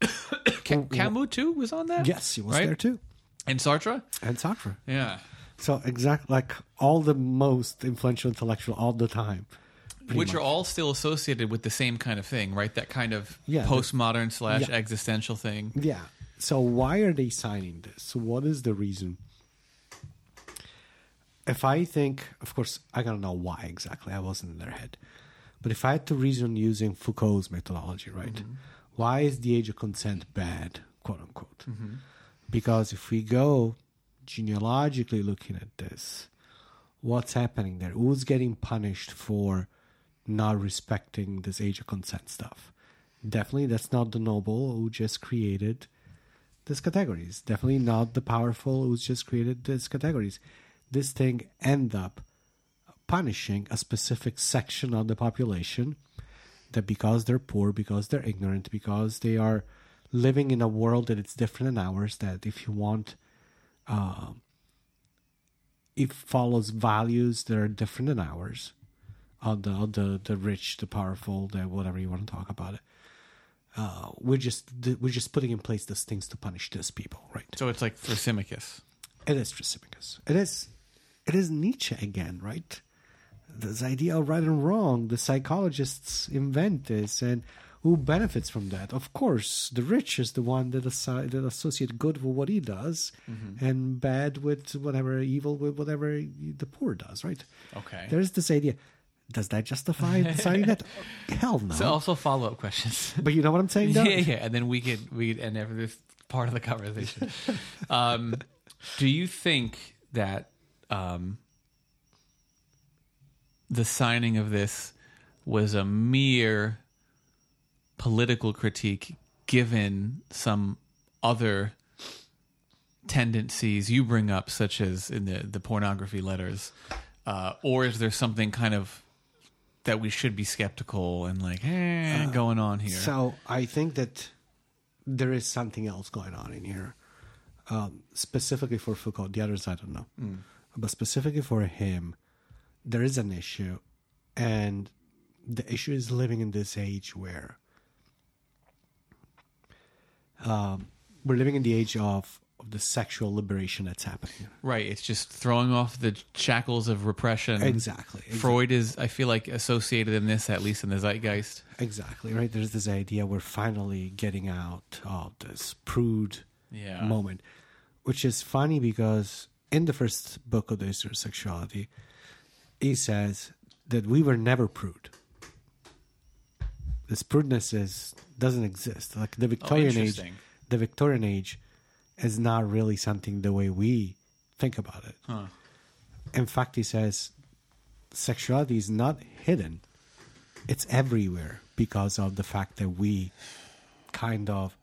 Ca- Camus, too, was on that? yes, he was Right? there too, And Sartre? and Sartre. Yeah. So exactly like all the most influential intellectual all the time, Which are all still associated with the same kind of thing, right? That kind of Yeah, postmodern slash Yeah. existential thing. Yeah. So why are they signing this? What is the reason? If I think, of course, I gotta know why exactly. I wasn't in their head, but if I had to reason using Foucault's methodology, right? Mm-hmm. Why is the age of consent bad, quote unquote? Mm-hmm. Because if we go genealogically looking at this, what's happening there? Who's getting punished for not respecting this age of consent stuff? Definitely, that's not the noble who just created these categories. Definitely not the powerful who's just created these categories. This thing end up punishing a specific section of the population that because they're poor, because they're ignorant, because they are living in a world that it's different than ours, that if you want, uh, it follows values that are different than ours, of the of the the rich, the powerful, the whatever you want to talk about it. Uh, we're just we're just putting in place these things to punish these people, right? So it's like Thrasymachus. It is Thrasymachus. It is it is Nietzsche again, right? This idea of right and wrong, the psychologists invent this, and who benefits from that? Of course, the rich is the one that, assi- that associate good with what he does, and bad with whatever evil with whatever the poor does, right? Okay. There's this idea. Does that justify deciding that? Hell no. So also follow up questions. but you know what I'm saying, though? yeah, yeah, and then we could we could end this part of the conversation. um, do you think that um, the signing of this was a mere political critique, given some other tendencies you bring up, such as in the the pornography letters, uh, or is there something kind of that we should be skeptical and like eh, going on here? So I think that there is something else going on in here, um, specifically for Foucault. The others I don't know, but specifically for him, there is an issue, and the issue is living in this age where um, we're living in the age of, of the sexual liberation that's happening. Right. It's just throwing off the shackles of repression. Exactly. Freud is, I feel like, associated in this, at least in the zeitgeist. Exactly right. There's this idea we're finally getting out of this prude Yeah. moment, which is funny because in the first book of the history of sexuality, he says that we were never prude. This prudeness is doesn't exist. Like the oh, Victorian age, the Victorian age is not really something the way we think about it. Huh. In fact, he says sexuality is not hidden; it's everywhere because of the fact that we kind of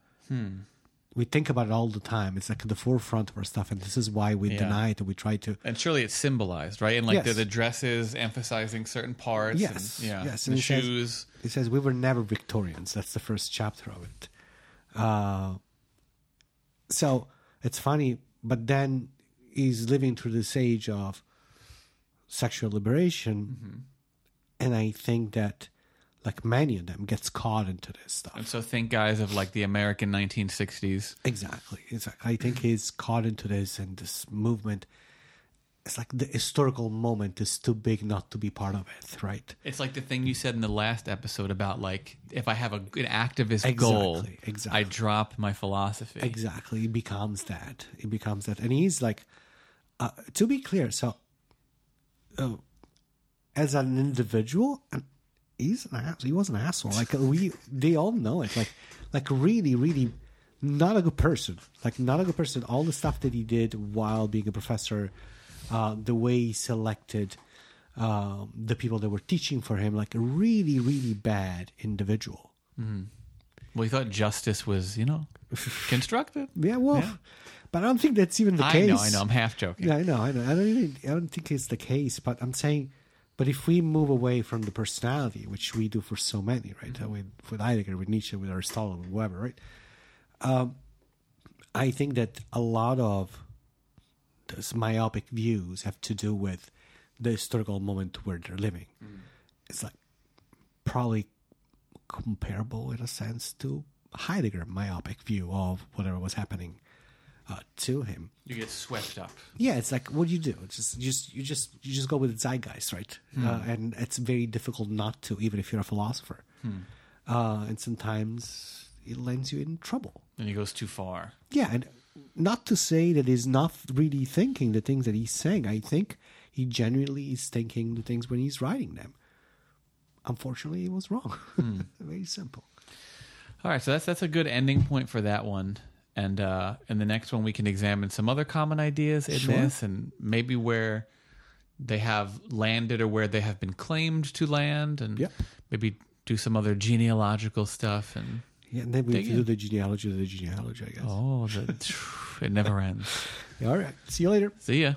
we think about it all the time. It's like at the forefront of our stuff, and this is why we Yeah. deny it and we try to. And surely it's symbolized, right? And like the, Yes. the dresses emphasizing certain parts. Yes, And, yeah. yes, The and he says- shoes. He says we were never Victorians. That's the first chapter of it. Uh, so it's funny, but then he's living through this age of sexual liberation, mm-hmm. and I think that, like many of them, gets caught into this stuff. And so think, guys, of like the American 1960s. Exactly. Exactly. I think he's caught into this and this movement. It's like the historical moment is too big not to be part of it, right? It's like the thing you said in the last episode about like if I have a, an activist Exactly, goal, exactly. I drop my philosophy. Exactly. It becomes that. It becomes that. And he's like, uh, to be clear, so uh, as an individual, and he's an ass. He was an asshole. Like we, they all know it. Like, like really, really, not a good person. Like not a good person. All the stuff that he did while being a professor uh, the way he selected um, the people that were teaching for him, like a really, really bad individual. Well, he thought justice was, you know, constructive. Yeah, well, Yeah. but I don't think that's even the I case. know, I know. I'm half joking. Yeah, I know, I know. I don't even. I don't think it's the case, but I'm saying. But if we move away from the personality, which we do for so many, right? Mm-hmm. With with Heidegger, with Nietzsche, with Aristotle, with whoever, right? Um, I think that a lot of myopic views have to do with the historical moment where they're living. Mm. It's like probably comparable in a sense to Heidegger myopic view of whatever was happening uh, to him. You get swept up. Yeah, it's like what do you do? It's just you just you just you just go with the zeitgeist, right? Uh, and it's very difficult not to, even if you're a philosopher. Uh, and sometimes it lands you in trouble. And he goes too far. Yeah, and not to say that he's not really thinking the things that he's saying. I think he genuinely is thinking the things when he's writing them. Unfortunately, he was wrong. very simple. All right, so that's that's a good ending point for that one. And uh in the next one we can examine some other common ideas in Sure. this and maybe where they have landed or where they have been claimed to land and Yep. maybe do some other genealogical stuff and Yeah, and then we do the genealogy of the genealogy, I guess. oh the, it never ends. All right. See you later. See ya.